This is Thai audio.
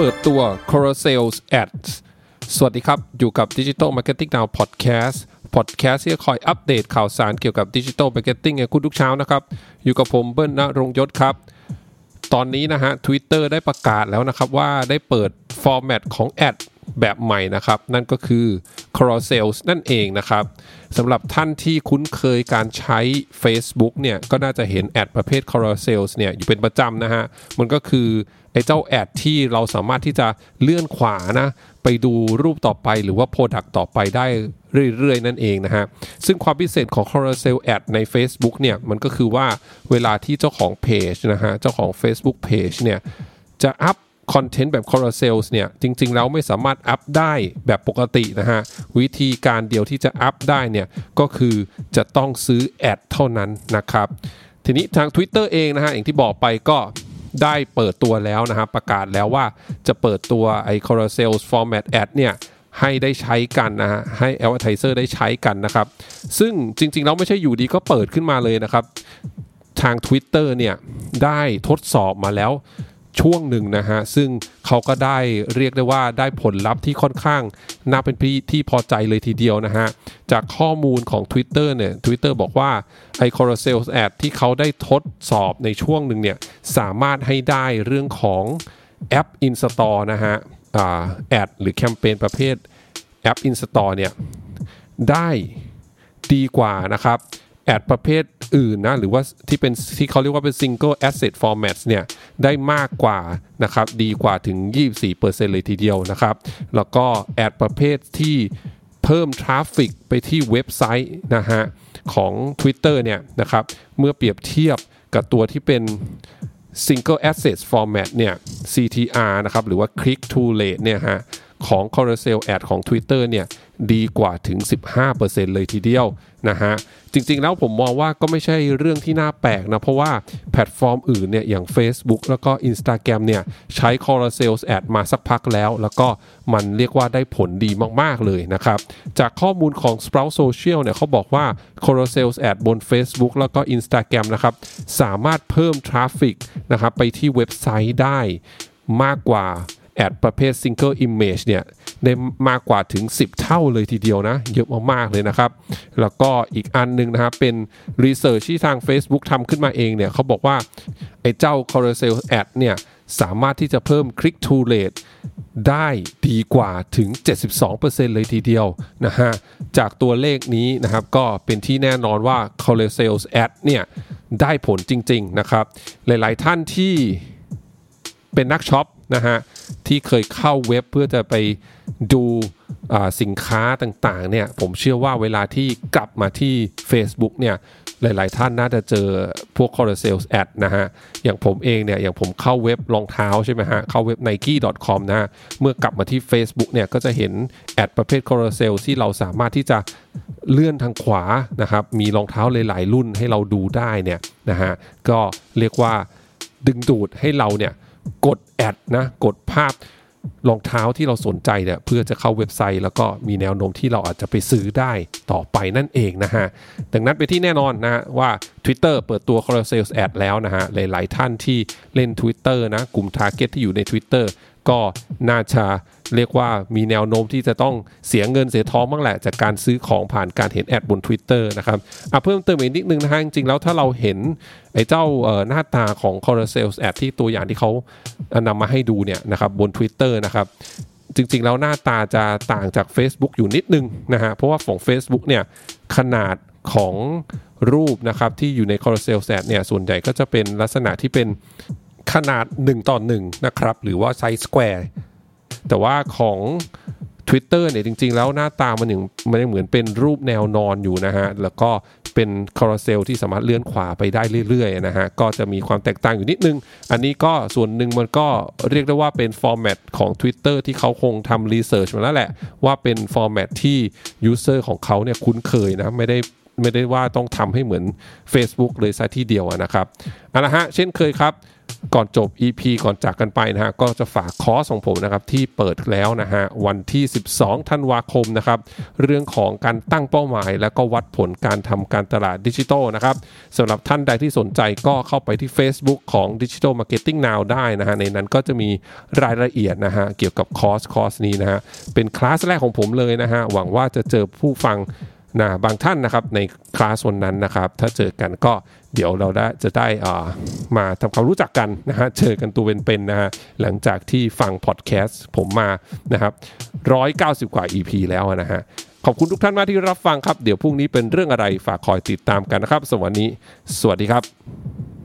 เปิดตัว c o r a s a l s Ads สวัสดีครับ อยู่กับ Digital Marketing Now Podcast Podcast ที่จะคอยอัปเดตข่าวสารเกี่ยวกับ Digital Marketing ให้คุณทุกเช้านะครับ อยู่กับผมเบิ้ลณรงยศครับ ตอนนี้นะฮะ Twitter ได้ประกาศแล้วนะครับว่าได้เปิดฟอร์แมตของแอด แบบใหม่นะครับ นั่นก็คือ Carousels นั่นเองนะครับสำหรับท่านที่คุ้นเคยการใช้ Facebook เนี่ยก็น่าจะเห็นแอดประเภท Carousels เนี่ยอยู่เป็นประจำนะฮะ มันก็คือไอ้เจ้า ad ที่เราสามารถที่จะเลื่อนขวานะไปดูรูปต่อไปหรือว่า Product ต่อไปได้เรื่อยๆ นั่นเองนะฮะ ซึ่งความพิเศษของ Carousel Ad ใน Facebook เนี่ยมันก็คือว่าเวลาที่เจ้าของเพจนะฮะเจ้าของ Facebook Page เนี่ยจะอัพ content แบบ Carousels เนี่ยจริง ๆ แล้วไม่สามารถอัพได้แบบปกตินะฮะ วิธีการเดียวที่จะอัพได้เนี่ยก็คือจะต้องซื้อ ad เท่านั้นนะครับ ทีนี้ทาง Twitter เองนะฮะอย่างที่บอกไปก็ได้เปิดตัวแล้วนะฮะประกาศแล้วว่าจะเปิดตัวไอ้ Carousels Format Ad เนี่ยให้ได้ใช้กันนะฮะให้ Advertiser ได้ใช้กันนะครับ ซึ่งจริง ๆ แล้วไม่ใช่อยู่ดีก็เปิดขึ้นมาเลยนะครับ ทาง Twitter เนี่ยได้ทดสอบมาแล้ว ช่วงหนึ่งนะฮะ ซึ่งเขาก็ได้เรียกได้ว่าได้ผลลัพธ์ที่ค่อนข้างน่าเป็นที่พอใจเลยทีเดียวนะฮะ จากข้อมูลของ Twitter เนี่ย Twitter บอกว่าไอ้ Carousel Ad ที่เขาได้ทดสอบในช่วงหนึ่งเนี่ยสามารถให้ได้เรื่องของแอป Install นะฮะแอดหรือแคมเปญประเภทแอป Install เนี่ยได้ดีกว่านะครับแอดประเภทอื่นนะหรือว่าที่เป็นที่เขาเรียกว่าเป็น single asset formats เนี่ย ได้มากกว่านะครับดีกว่าถึง 24%เลยทีเดียวนะครับ แล้วก็ ad ประเภทที่เพิ่ม traffic ไปที่เว็บไซต์นะฮะของ Twitter เนี่ยนะครับเมื่อเปรียบเทียบกับตัวที่เป็น single asset format เนี่ย CTR นะครับหรือว่า click-through rate เนี่ยฮะของ Carousel Ad ของ Twitter เนี่ย ดีกว่าถึง 15%เลยทีเดียวนะฮะจริงๆแล้วผมมองว่าก็ไม่ใช่เรื่องที่น่าแปลกนะ เพราะว่าแพลตฟอร์มอื่นเนี่ยอย่าง Facebook แล้วก็ Instagram เนี่ยใช้ Carousel Ad มาสักพักแล้ว แล้วก็มันเรียกว่าได้ผลดีมากๆเลยนะครับ จากข้อมูลของ Sprout Social เนี่ยเขาบอกว่า Carousel Ad บน Facebook แล้วก็ Instagram นะครับสามารถเพิ่ม traffic นะครับไปที่เว็บไซต์ได้มากกว่า ad ประเภท Single Image เนี่ย ได้มากกว่าถึง 10 เท่าเลยทีเดียวนะ เยอะมากๆเลยนะครับ แล้วก็อีกอันนึงนะครับเป็น research ที่ทาง Facebook ทำขึ้นมาเองเนี่ยเขาบอกว่า ไอ้เจ้า Carousel Ad เนี่ยสามารถที่จะเพิ่ม Click to Rate ได้ดีกว่าถึง 72%เลยทีเดียวนะฮะ จากตัวเลขนี้นะครับก็เป็นที่แน่นอนว่า Carousel Ad เนี่ยได้ผลจริง ๆ นะครับ หลายๆท่านที่เป็นนักช็อปนะฮะ ที่เคยเข้าเว็บเพื่อจะไปดูสินค้าต่างๆเนี่ยผมเชื่อว่าเวลาที่กลับมาที่ Facebook เนี่ยหลาย ๆ ท่านน่าจะเจอพวก Carousel Ad นะฮะ อย่างผมเองเนี่ย อย่างผมเข้าเว็บรองเท้าใช่ไหมฮะ เข้าเว็บ nike.com นะฮะ เมื่อกลับมาที่ Facebook เนี่ย ก็จะเห็นแอดประเภท Carousel ที่เราสามารถที่จะเลื่อนทางขวานะครับ มีรองเท้าหลาย ๆ รุ่นให้เราดูได้เนี่ยนะฮะ ก็เรียกว่าดึงดูดให้เราเนี่ยกด ดนะกดภาพรองเท้าที่เราสนใจเนี่ยเพื่อจะเข้าเว็บไซต์ แล้วก็มีแนวโน้มที่เราอาจจะไปซื้อได้ต่อไปนั่นเองนะฮะ ดังนั้นไปที่แน่นอนนะว่า Twitter เปิดตัว Carousel Ad แล้วนะฮะ หลาย ๆ ท่านที่เล่น Twitter นะกลุ่ม Target ที่อยู่ใน Twitter ก็น่าจะเรียกว่ามีแนวโน้มที่จะต้องเสียเงินเสียทองบ้างแหละ จากการซื้อของผ่านการเห็นแอดบน Twitter นะครับอะเพิ่มเติมอีกนิดนึงนะฮะจริงๆแล้วถ้าเราเห็นไอ้เจ้าหน้าตาของ Carousel Ad ที่ตัวอย่างที่เขานำมาให้ดูเนี่ยนะครับบน Twitter นะครับจริงๆ แล้วหน้าตาจะต่างจาก Facebook อยู่นิดนึงนะฮะเพราะว่าของ Facebook เนี่ยขนาดของรูปนะครับที่อยู่ใน Carousel Ad เนี่ยส่วนใหญ่ก็จะเป็นลักษณะที่เป็น ขนาด 1 ต่อ 1 นะครับ หรือว่า size square แต่ว่าของ Twitter เนี่ยจริง ๆ แล้วหน้าตามันอย่างมันเหมือนเป็นรูปแนวนอนอยู่นะฮะ แล้วก็เป็น carousel ที่สามารถเลื่อนขวาไปได้เรื่อยๆนะฮะ ก็จะมีความแตกต่างอยู่นิดนึง อันนี้ก็ส่วนหนึ่งมันก็เรียกได้ว่าเป็น format ของ Twitter ที่เขาคงทำ research มาแล้วแหละ ว่าเป็น format ที่ user ของเขาเนี่ยคุ้นเคยนะไม่ได้ไม่ได้ว่าต้องทำให้เหมือน Facebook เลยซะที่เดียวนะครับเอาละฮะเช่นเคยครับ ก่อนจบ EP ก่อนจากกันไปนะฮะก็จะฝากคอร์สของผมนะครับที่เปิดแล้วนะฮะวันที่ 12 ธันวาคมนะครับเรื่องของการตั้งเป้าหมาย และก็วัดผลการทำการตลาดดิจิทัลนะครับสำหรับท่านใดที่สนใจก็เข้าไปที่ Facebook ของ Digital Marketing Now ได้นะฮะในนั้นก็จะมีรายละเอียดนะฮะเกี่ยวกับ course course นี้นะฮะเป็นคลาสแรกของผมเลยนะฮะหวังว่าจะเจอผู้ฟัง นะบางท่านนะครับในคลาสวันนั้นนะครับถ้าเจอกันก็เดี๋ยวเราได้จะได้อ่ามาทำความรู้จักกันนะฮะเจอกันตัวเป็นๆนะฮะหลังจากที่ฟังพอดแคสต์ผมมานะครับร้อยเก้าสิบกว่า EP แล้วนะฮะขอบคุณทุกท่านมากที่รับฟังครับ เดี๋ยวพรุ่งนี้เป็นเรื่องอะไรฝากคอยติดตามกันนะครับสวัสดีสวัสดีครับ